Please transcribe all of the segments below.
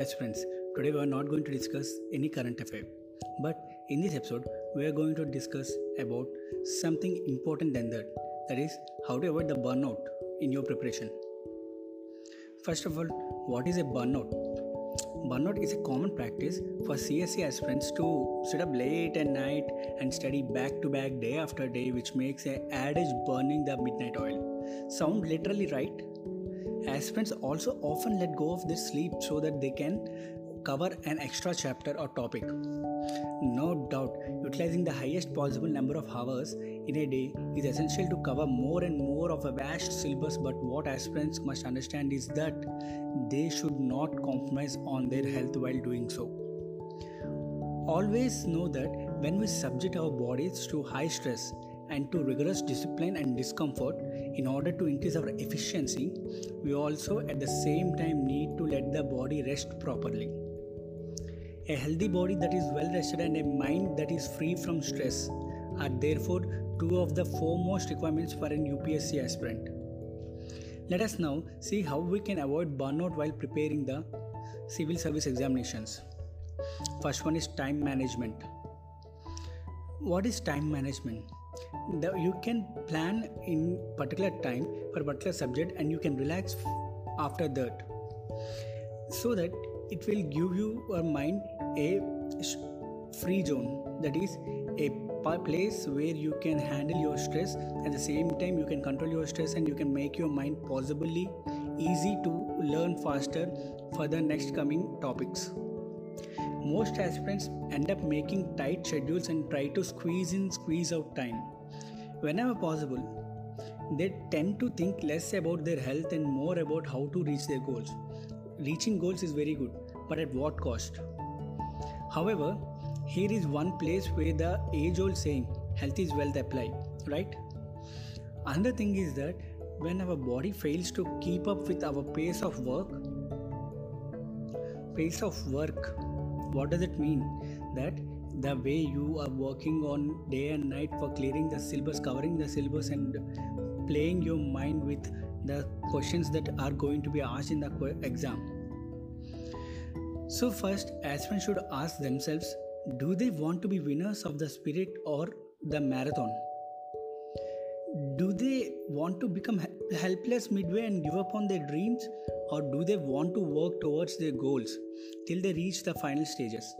aspirants. Today we are not going to discuss any current affair, but in this episode we are going to discuss about something important than that. That is how to avoid the burnout in your preparation. First of all, what is a burnout? Burnout is a common practice for CSC aspirants to sit up late at night and study back to back day after day, which makes a adage burning the midnight oil. Sound literally right? Aspirants also often let go of their sleep so that they can cover an extra chapter or topic. No doubt, utilizing the highest possible number of hours in a day is essential to cover more and more of a vast syllabus. But what aspirants must understand is that they should not compromise on their health while doing so. Always know that when we subject our bodies to high stress and to rigorous discipline and discomfort in order to increase our efficiency, we also at the same time need to let the body rest properly. A healthy body that is well rested and a mind that is free from stress are therefore two of the foremost requirements for an UPSC aspirant. Let us now see how we can avoid burnout while preparing the civil service examinations. First one is time management. What is time management? The, you can plan in particular time for particular subject and you can relax after that. So that it will give you a mind a free zone. That is a place where you can handle your stress. At the same time you can control your stress and you can make your mind possibly easy to learn faster for the next coming topics most aspirants end up making tight schedules and try to squeeze in squeeze out time. Whenever possible they tend to think less about their health and more about how to reach their goals. Reaching goals is very good but at what cost? However here is one place where the age old saying health is wealth apply right? Another thing is that when our body fails to keep up with our pace of work pace of work what does it mean? That the way you are working on day and night for clearing the syllabus covering the syllabus and playing your mind with the questions that are going to be asked in the exam. So first aspirants should ask themselves do they want to be winners of the spirit or the marathon? Do they want to become helpless midway and give up on their dreams or do they want to work towards their goals till they reach the final stages?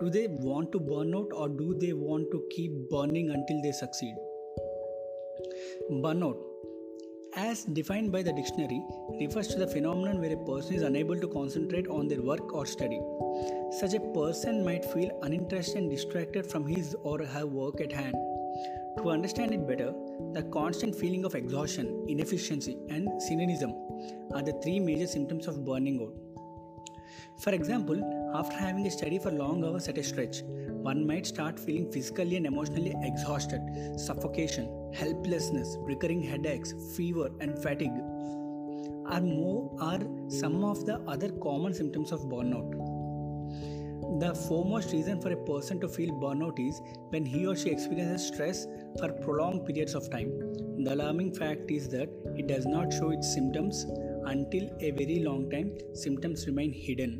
Do they want to burn out or do they want to keep burning until they succeed? Burnout. As defined by the dictionary refers to the phenomenon where a person is unable to concentrate on their work or study. Such a person might feel uninterested and distracted from his or her work at hand to understand it better, the constant feeling of exhaustion, inefficiency, and cynicism are the three major symptoms of burning out. For example, after having a study for long hours at a stretch, one might start feeling physically and emotionally exhausted, suffocation, helplessness, recurring headaches, fever, and fatigue are more are some of the other common symptoms of burnout. The foremost reason for a person to feel burnout is when he or she experiences stress for prolonged periods of time. The alarming fact is that it does not show its symptoms until a very long time, symptoms remain hidden.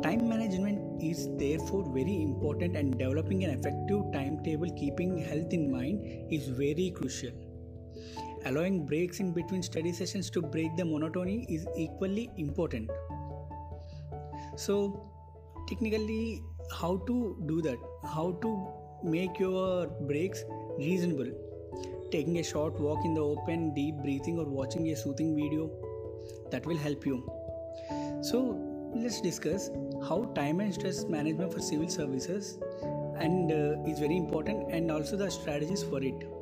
Time management is therefore very important, and developing an effective timetable keeping health in mind is very crucial. Allowing breaks in between study sessions to break the monotony is equally important. So, technically how to do that? How to make your breaks reasonable? Taking a short walk in the open deep breathing or watching a soothing video that will help you. So let's discuss how time and stress management for civil services and uh, is very important and also the strategies for it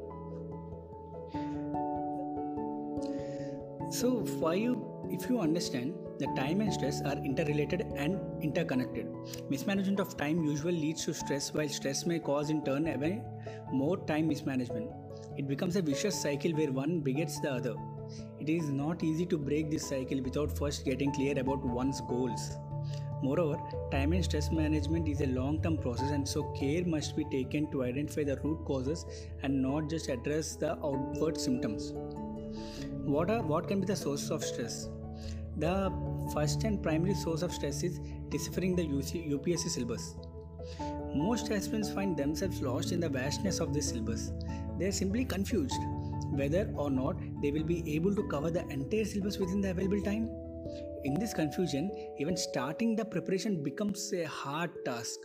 so why you if you understand that time and stress are interrelated and interconnected. Mismanagement of time usually leads to stress, while stress may cause in turn more time mismanagement. It becomes a vicious cycle where one begets the other. It is not easy to break this cycle without first getting clear about one's goals. Moreover, time and stress management is a long term process, and so care must be taken to identify the root causes and not just address the outward symptoms. What, are, what can be the sources of stress? the first and primary source of stress is deciphering the UPSC syllabus. Most aspirants find themselves lost in the vastness of this syllabus. They are simply confused whether or not they will be able to cover the entire syllabus within the available time. In this confusion, even starting the preparation becomes a hard task.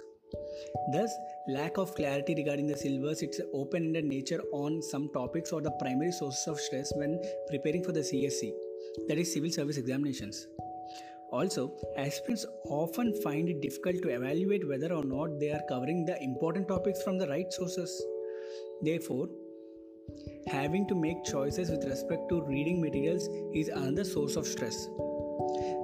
Thus, lack of clarity regarding the syllabus, its open-ended nature on some topics or the primary sources of stress when preparing for the CSE, that is civil service examinations. Also, aspirants often find it difficult to evaluate whether or not they are covering the important topics from the right sources. Therefore, having to make choices with respect to reading materials is another source of stress.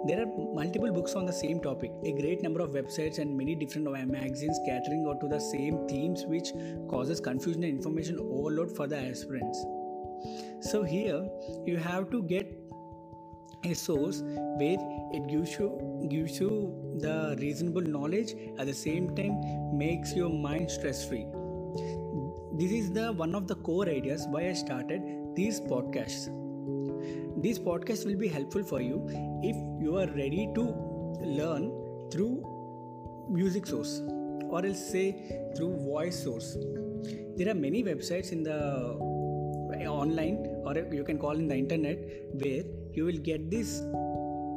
There are multiple books on the same topic, a great number of websites, and many different magazines catering to the same themes, which causes confusion and information overload for the aspirants. So, here you have to get a source where it gives you gives you the reasonable knowledge at the same time makes your mind stress free this is the one of the core ideas why i started these podcasts this podcast will be helpful for you if you are ready to learn through music source or else say through voice source. There are many websites in the eh, online or you can call in the internet where you will get these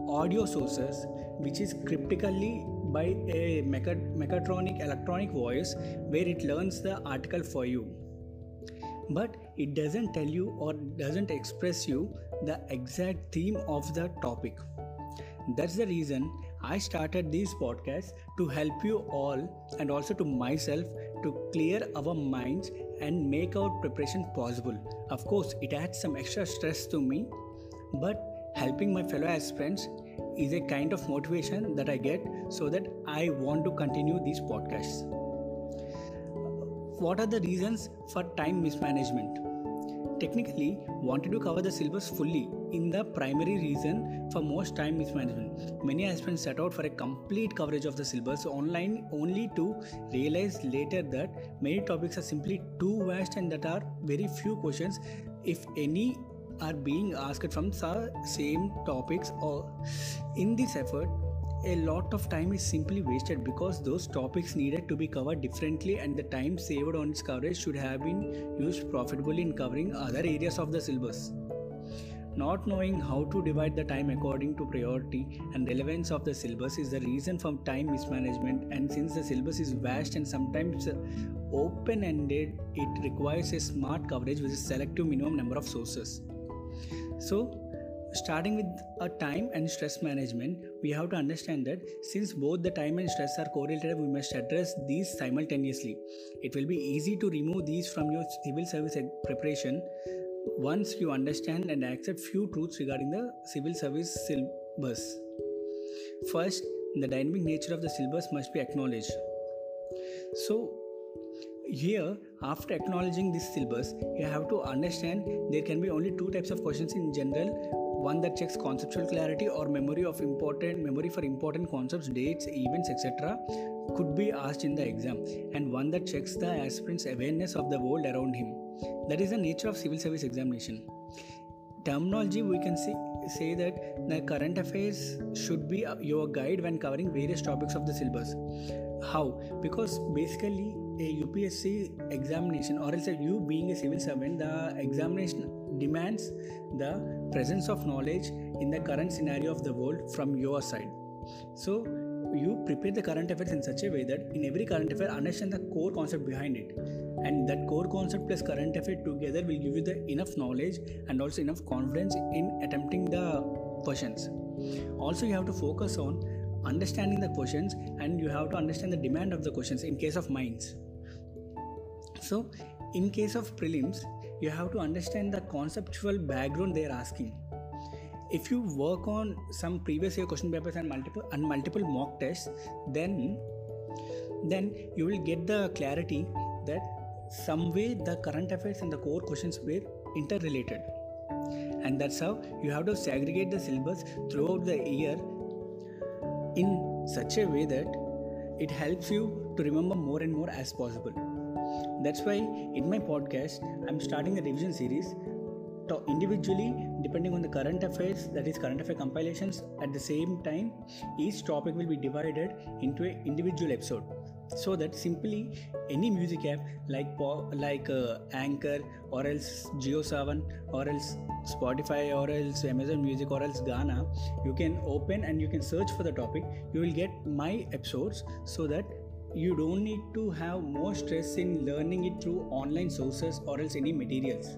audio sources which is cryptically by a mechatronic electronic voice where it learns the article for you. But it doesn't tell you or doesn't express you the exact theme of the topic. That's the reason I started these podcasts to help you all and also to myself to clear our minds and make our preparation possible. Of course, it adds some extra stress to me, but helping my fellow aspirants is a kind of motivation that I get so that I want to continue these podcasts what are the reasons for time mismanagement? Technically, wanted to cover the syllabus fully in the primary reason for most time mismanagement. Many aspirants set out for a complete coverage of the syllabus online only to realize later that many topics are simply too vast and that are very few questions, if any, are being asked from the same topics or in this effort a lot of time is simply wasted because those topics needed to be covered differently and the time saved on its coverage should have been used profitably in covering other areas of the syllabus. Not knowing how to divide the time according to priority and relevance of the syllabus is the reason for time mismanagement and since the syllabus is vast and sometimes open-ended it requires a smart coverage with a selective minimum number of sources. So starting with a time and stress management we have to understand that since both the time and stress are correlated we must address these simultaneously. It will be easy to remove these from your civil service preparation once you understand and accept few truths regarding the civil service syllabus. First the dynamic nature of the syllabus must be acknowledged. So here after acknowledging this syllabus you have to understand there can be only two types of questions in general one that checks conceptual clarity or memory of important memory for important concepts dates events etc could be asked in the exam. And one that checks the aspirant's awareness of the world around him. That is the nature of civil service examination. Terminology we can see, say that the current affairs should be uh, your guide when covering various topics of the syllabus. How? Because basically a UPSC examination or else you being a civil servant the examination demands the presence of knowledge in the current scenario of the world from your side. So, you prepare the current affairs in such a way that in every current affair understand the core concept behind it. And that core concept plus current affair together will give you the enough knowledge and also enough confidence in attempting the questions. Also you have to focus on understanding the questions and you have to understand the demand of the questions in case of Mains so in case of prelims you have to understand the conceptual background they are asking. If you work on some previous year question papers and multiple and multiple mock tests then then you will get the clarity that some way the current affairs and the core questions were interrelated. And that's how you have to segregate the syllabus throughout the year in such a way that it helps you to remember more and more as possible that's why in my podcast, I'm starting a revision series to- individually depending on the current affairs that is current affair compilations at the same time each topic will be divided into an individual episode. So that simply any music app like like uh, anchor or else JioSaavn or else spotify or else amazon music or else Gaana you can open and you can search for the topic. You will get my episodes so that you don't need to have more stress in learning it through online sources or else any materials.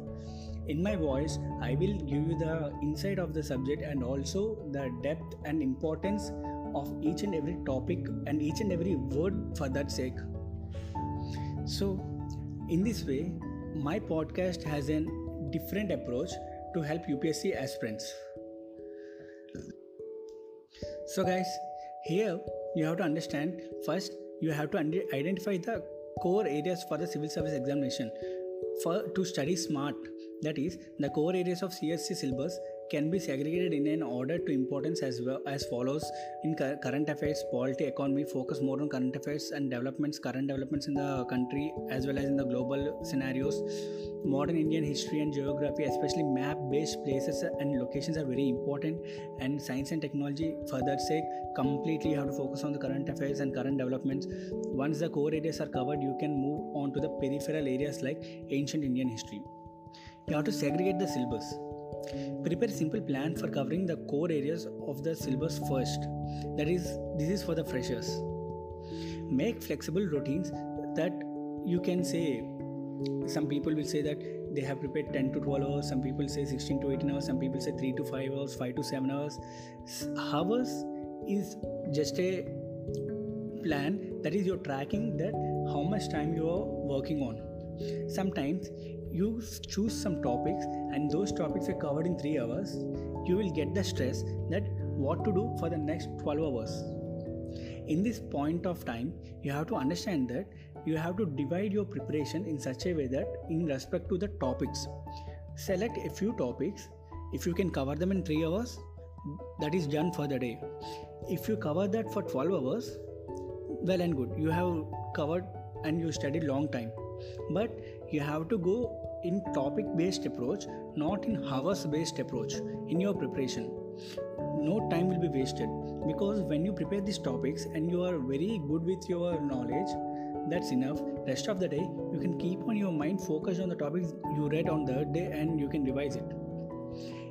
In my voice i will give you the insight of the subject and also the depth and importance of each and every topic and each and every word for that sake. So in this way my podcast has a different approach to help upsc aspirants. So guys here you have to understand first you have to identify the core areas for the civil service examination. For to study smart that is the core areas of csc syllabus can be segregated in an order to importance as well as follows. In current affairs polity economy focus more on current affairs and developments current developments in the country as well as in the global scenarios. Modern indian history and geography especially map based places and locations are very important and science and technology for that sake completely have to focus on the current affairs and current developments. Once the core areas are covered you can move on to the peripheral areas like ancient indian history. You have to segregate the syllabus Prepare simple plan for covering the core areas of the syllabus first. That is, this is for the freshers. Make flexible routines that you can say. Some people will say that they have prepared 10 to 12 hours, some people say 16 to 18 hours, some people say 3 to 5 hours, 5 to 7 hours. Hours is just a plan that is you're tracking that how much time you are working on. Sometimes you choose some topics and those topics are covered in 3 hours. You will get the stress that what to do for the next 12 hours. In this point of time you have to understand that you have to divide your preparation in such a way that in respect to the topics select a few topics. If you can cover them in 3 hours that is done for the day. If you cover that for 12 hours well and good. You have covered and you studied long time. But you have to go in topic based approach not in hours based approach in your preparation. No time will be wasted because when you prepare these topics and you are very good with your knowledge that's enough. Rest of the day you can keep on your mind focused on the topics you read on the day and you can revise it.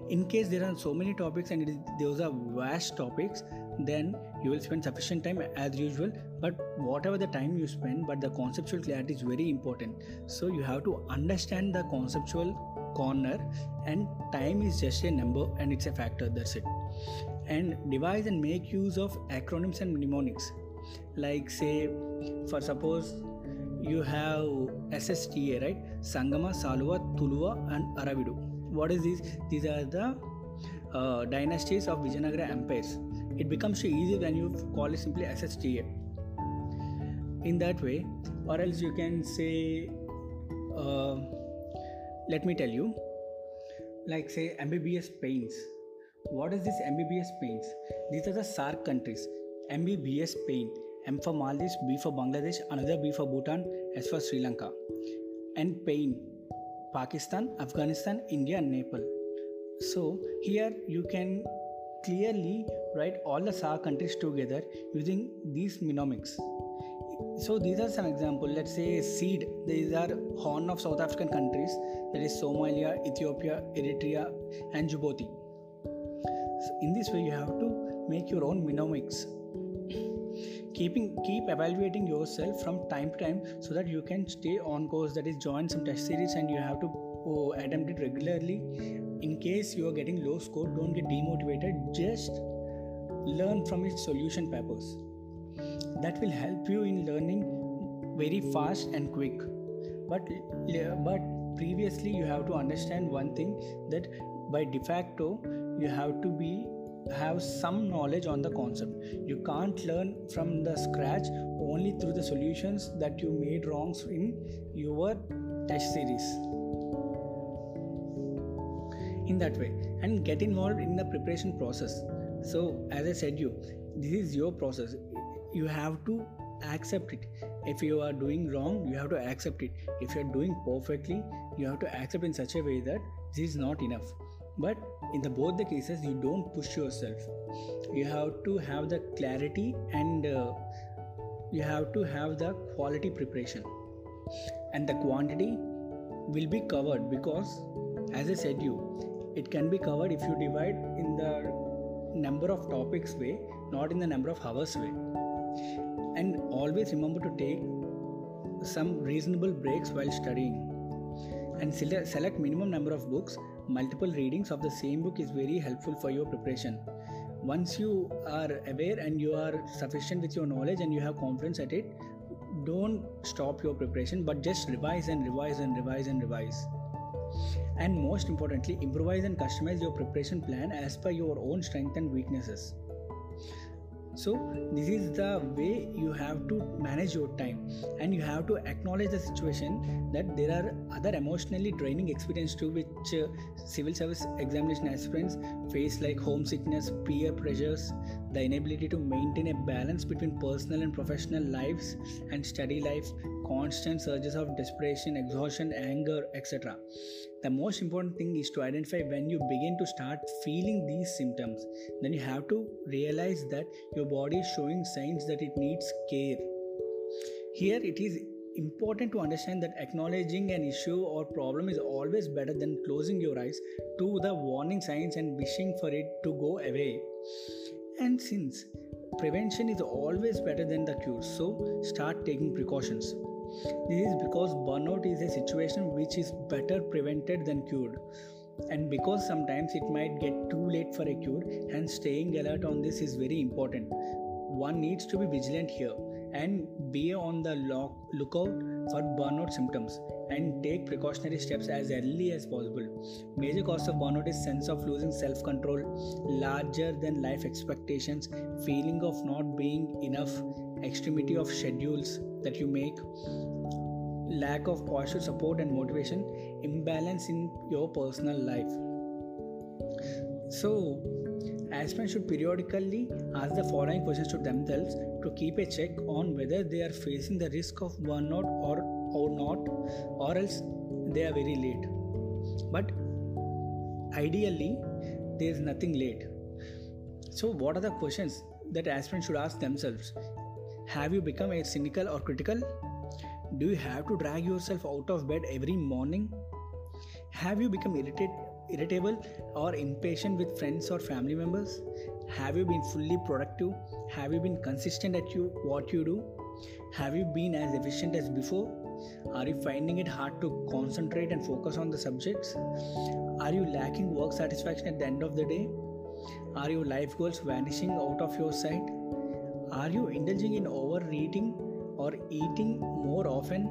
In case there are so many topics and those are vast topics then you will spend sufficient time as usual but whatever the time you spend but the conceptual clarity is very important. So you have to understand the conceptual corner and time is just a number and it's a factor that's it. And devise and make use of acronyms and mnemonics. Like say for suppose you have SSTA right? Sangama Saluva Tuluva and Aravidu. What is this? These are the uh, dynasties of Vijayanagara empires. It becomes so easy when you call it simply SSTA. In that way, or else you can say, uh, let me tell you, like say MBBS pains. What is this MBBS pains? These are the SAARC countries. MBBS pain. M for Maldives, B for Bangladesh, another B for Bhutan, S for Sri Lanka. And pain. Pakistan, Afghanistan, India, and Nepal. So here you can clearly write all the SAARC countries together using these mnemonics. So these are some examples. Let's say seed. These are Horn of South African countries. That is Somalia, Ethiopia, Eritrea, and Djibouti. So in this way, you have to make your own mnemonics. Keeping keep evaluating yourself from time to time so that you can stay on course. That is join some test series and you have to oh, attempt it regularly in case you are getting low score don't get demotivated just learn from its solution papers that will help you in learning very fast and quick. But but previously you have to understand one thing that by de facto you have to be have some knowledge on the concept. You can't learn from the scratch only through the solutions that you made wrongs in your test series. In that way and get involved in the preparation process. So as i said you this is your process you have to accept it. If you are doing wrong you have to accept it. If you are doing perfectly you have to accept in such a way that this is not enough. But in the both the cases you don't push yourself. You have to have the clarity and uh, you have to have the quality preparation. And the quantity will be covered because as i said you it can be covered if you divide in the number of topics way not in the number of hours way and always remember to take some reasonable breaks while studying. And select minimum number of books. Multiple readings of the same book is very helpful for your preparation. Once you are aware and you are sufficient with your knowledge and you have confidence at it don't stop your preparation but just revise and revise and revise and revise. And most importantly improvise and customize your preparation plan as per your own strength and weaknesses so this is the way you have to manage your time and you have to acknowledge the situation that there are other emotionally draining experiences too which uh, civil service examination aspirants face like homesickness peer pressures the inability to maintain a balance between personal and professional lives and study life constant surges of desperation exhaustion anger etc the most important thing is to identify when you begin to start feeling these symptoms. Then you have to realize that your body is showing signs that it needs care. Here it is important to understand that acknowledging an issue or problem is always better than closing your eyes to the warning signs and wishing for it to go away and since prevention is always better than the cure so start taking precautions this is because burnout is a situation which is better prevented than cured. And because sometimes it might get too late for a cure, and staying alert on this is very important. One needs to be vigilant here and be on the lookout for burnout symptoms and take precautionary steps as early as possible. Major cause of burnout is sense of losing self-control, larger than life expectations, feeling of not being enough, extremity of schedules that you make, lack of partial support and motivation, imbalance in your personal life. So, aspirants should periodically ask the following questions to themselves to keep a check on whether they are facing the risk of burnout or, or not, or else they are very late. But ideally, there is nothing late. So, what are the questions that aspirants should ask themselves? Have you become a cynical or critical? Do you have to drag yourself out of bed every morning? Have you become irritated, irritable or impatient with friends or family members? Have you been fully productive? Have you been consistent at you what you do? Have you been as efficient as before? Are you finding it hard to concentrate and focus on the subjects? Are you lacking work satisfaction at the end of the day? Are your life goals vanishing out of your sight? Are you indulging in overeating or eating more often?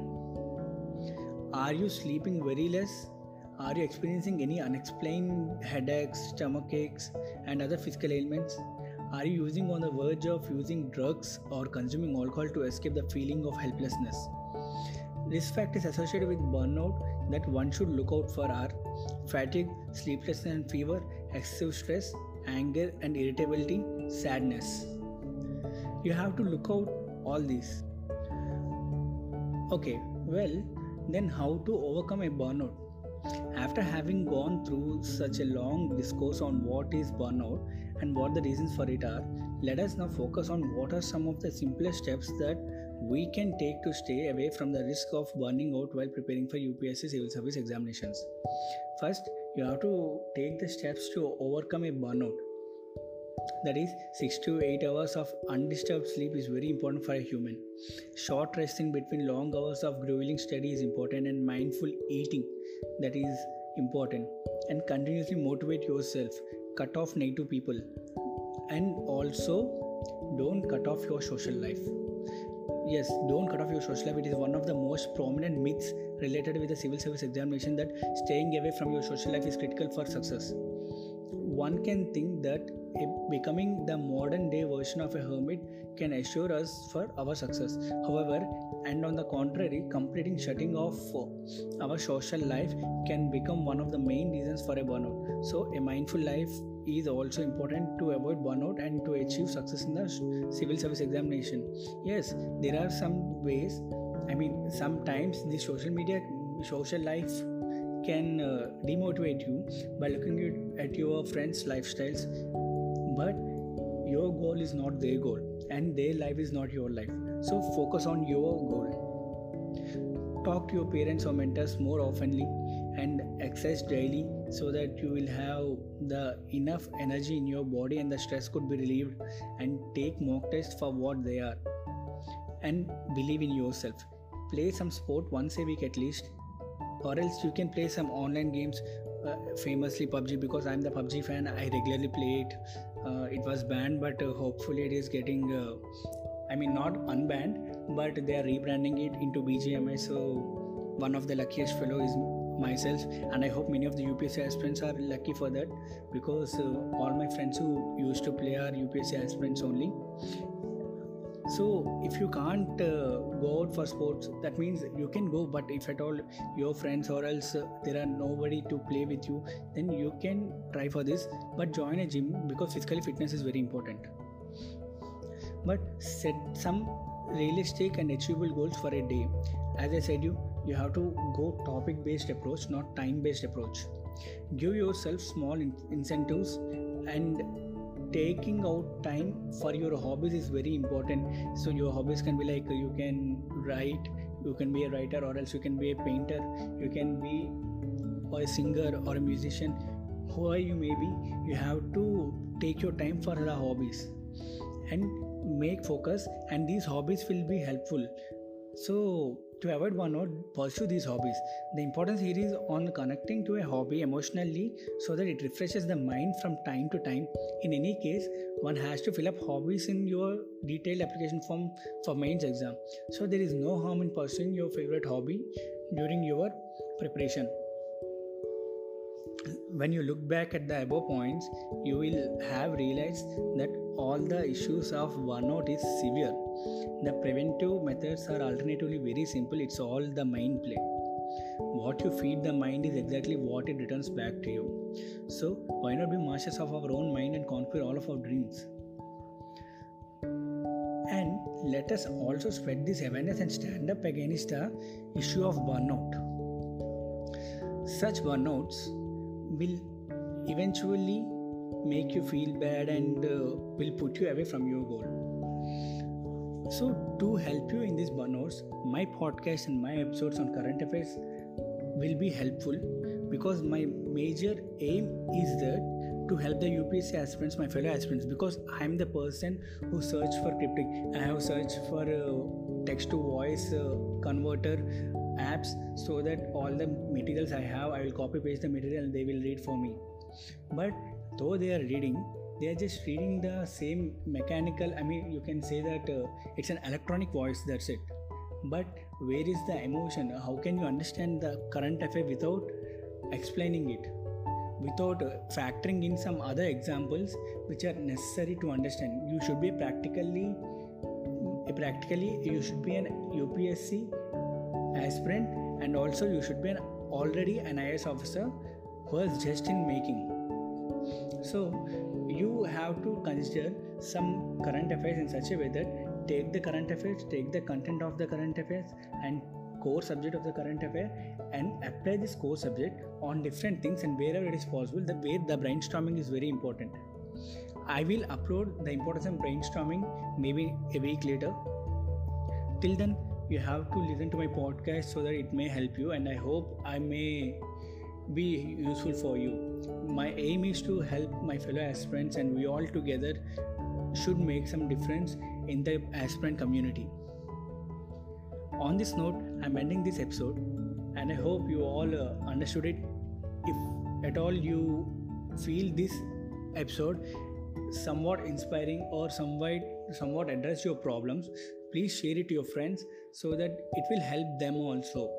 Are you sleeping very less? Are you experiencing any unexplained headaches, stomach aches, and other physical ailments? Are you using on the verge of using drugs or consuming alcohol to escape the feeling of helplessness? Risk factors associated with burnout that one should look out for are fatigue, sleeplessness and fever, excessive stress, anger and irritability, sadness. You have to look out all these. Okay well then how to overcome a burnout? After having gone through such a long discourse on what is burnout and what the reasons for it are let us now focus on what are some of the simplest steps that we can take to stay away from the risk of burning out while preparing for UPSC civil service examinations. First, you have to take the steps to overcome a burnout. That is 6 to 8 hours of undisturbed sleep is very important for a human. Short rest in between long hours of grueling study is important and mindful eating that is important. And continuously motivate yourself. Cut off negative people. And also don't cut off your social life yes don't cut off your social life it is one of the most prominent myths related with the civil service examination that staying away from your social life is critical for success one can think that becoming the modern day version of a hermit can assure us for our success. However, and on the contrary, completing shutting off our social life can become one of the main reasons for a burnout. So, a mindful life is also important to avoid burnout and to achieve success in the civil service examination. Yes, there are some ways. I mean, sometimes the social media, social life can uh, demotivate you by looking at your friends' lifestyles, but your goal is not their goal, and their life is not your life. So focus on your goal. Talk to your parents or mentors more oftenly and exercise daily so that you will have the enough energy in your body and the stress could be relieved and take mock tests for what they are and believe in yourself. Play some sport once a week at least or else you can play some online games uh, famously pubg because i'm the pubg fan. I regularly play it. Uh, it was banned but uh, hopefully it is getting uh, i mean not unbanned but they are rebranding it into bgmi so one of the luckiest fellow is myself and i hope many of the upsc aspirants are lucky for that because uh, all my friends who used to play are upsc aspirants only. So if you can't uh, go out for sports that means you can go but if at all your friends or else uh, there are nobody to play with you then you can try for this but join a gym because physically fitness is very important. But set some realistic and achievable goals for a day. As i said you you have to go topic based approach not time based approach. Give yourself small in- incentives and taking out time for your hobbies is very important. So your hobbies can be like you can write you can be a writer or else you can be a painter you can be a singer or a musician. Whoever you may be you have to take your time for the hobbies and make focus and these hobbies will be helpful. So to avoid burnout, pursue these hobbies. The importance here is on connecting to a hobby emotionally so that it refreshes the mind from time to time. In any case, one has to fill up hobbies in your detailed application form for mains exam. So there is no harm in pursuing your favorite hobby during your preparation. When you look back at the above points, you will have realized that all the issues of burnout is severe the preventive methods are alternatively very simple, it's all the mind play. What you feed the mind is exactly what it returns back to you. So, why not be masters of our own mind and conquer all of our dreams? And let us also spread this awareness and stand up against the issue of burnout. Such burnouts will eventually make you feel bad and uh, will put you away from your goal. So, to help you in these burnouts, my podcast and my episodes on current affairs will be helpful because my major aim is that to help the UPSC aspirants, my fellow aspirants, because I'm the person who search for cryptic. I have searched for uh, text to voice uh, converter apps so that all the materials I have, I will copy paste the material and they will read for me. But though they are reading, they are just reading the same mechanical i mean you can say that uh, it's an electronic voice that's it. But where is the emotion? How can you understand the current affair without explaining it? Without uh, factoring in some other examples which are necessary to understand. You should be practically uh, practically you should be an upsc aspirant and also you should be an already an IAS officer who is just in making. So you have to consider some current affairs in such a way that take the current affairs, take the content of the current affairs, and core subject of the current affair and apply this core subject on different things and wherever it is possible the way the brainstorming is very important i will upload the importance of brainstorming maybe a week later till then you have to listen to my podcast so that it may help you and i hope i may be useful for you. My aim is to help my fellow aspirants, and we all together should make some difference in the aspirant community. On this note, I'm ending this episode, and I hope you all uh, understood it. If at all you feel this episode somewhat inspiring or somewhat somewhat address your problems, please share it to your friends so that it will help them also.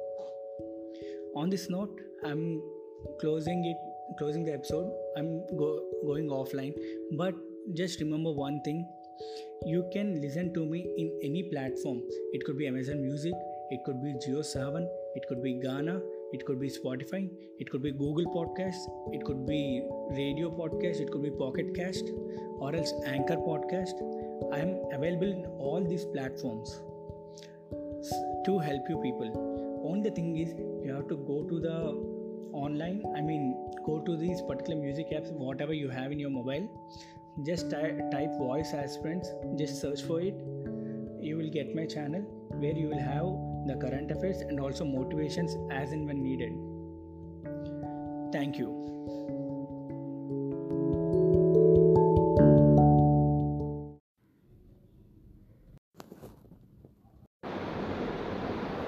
On this note, I'm closing it closing the episode i'm go- going offline. But just remember one thing. You can listen to me in any platform. It could be amazon music it could be JioSaavn it could be Gaana it could be spotify it could be google podcast it could be radio podcast it could be pocket cast or else anchor podcast. I am available in all these platforms to help you people. Only thing is you have to go to the online i mean go to these particular music apps whatever you have in your mobile. Just ty- type voice aspirants just search for it. You will get my channel where you will have the current affairs and also motivations as and when needed. Thank you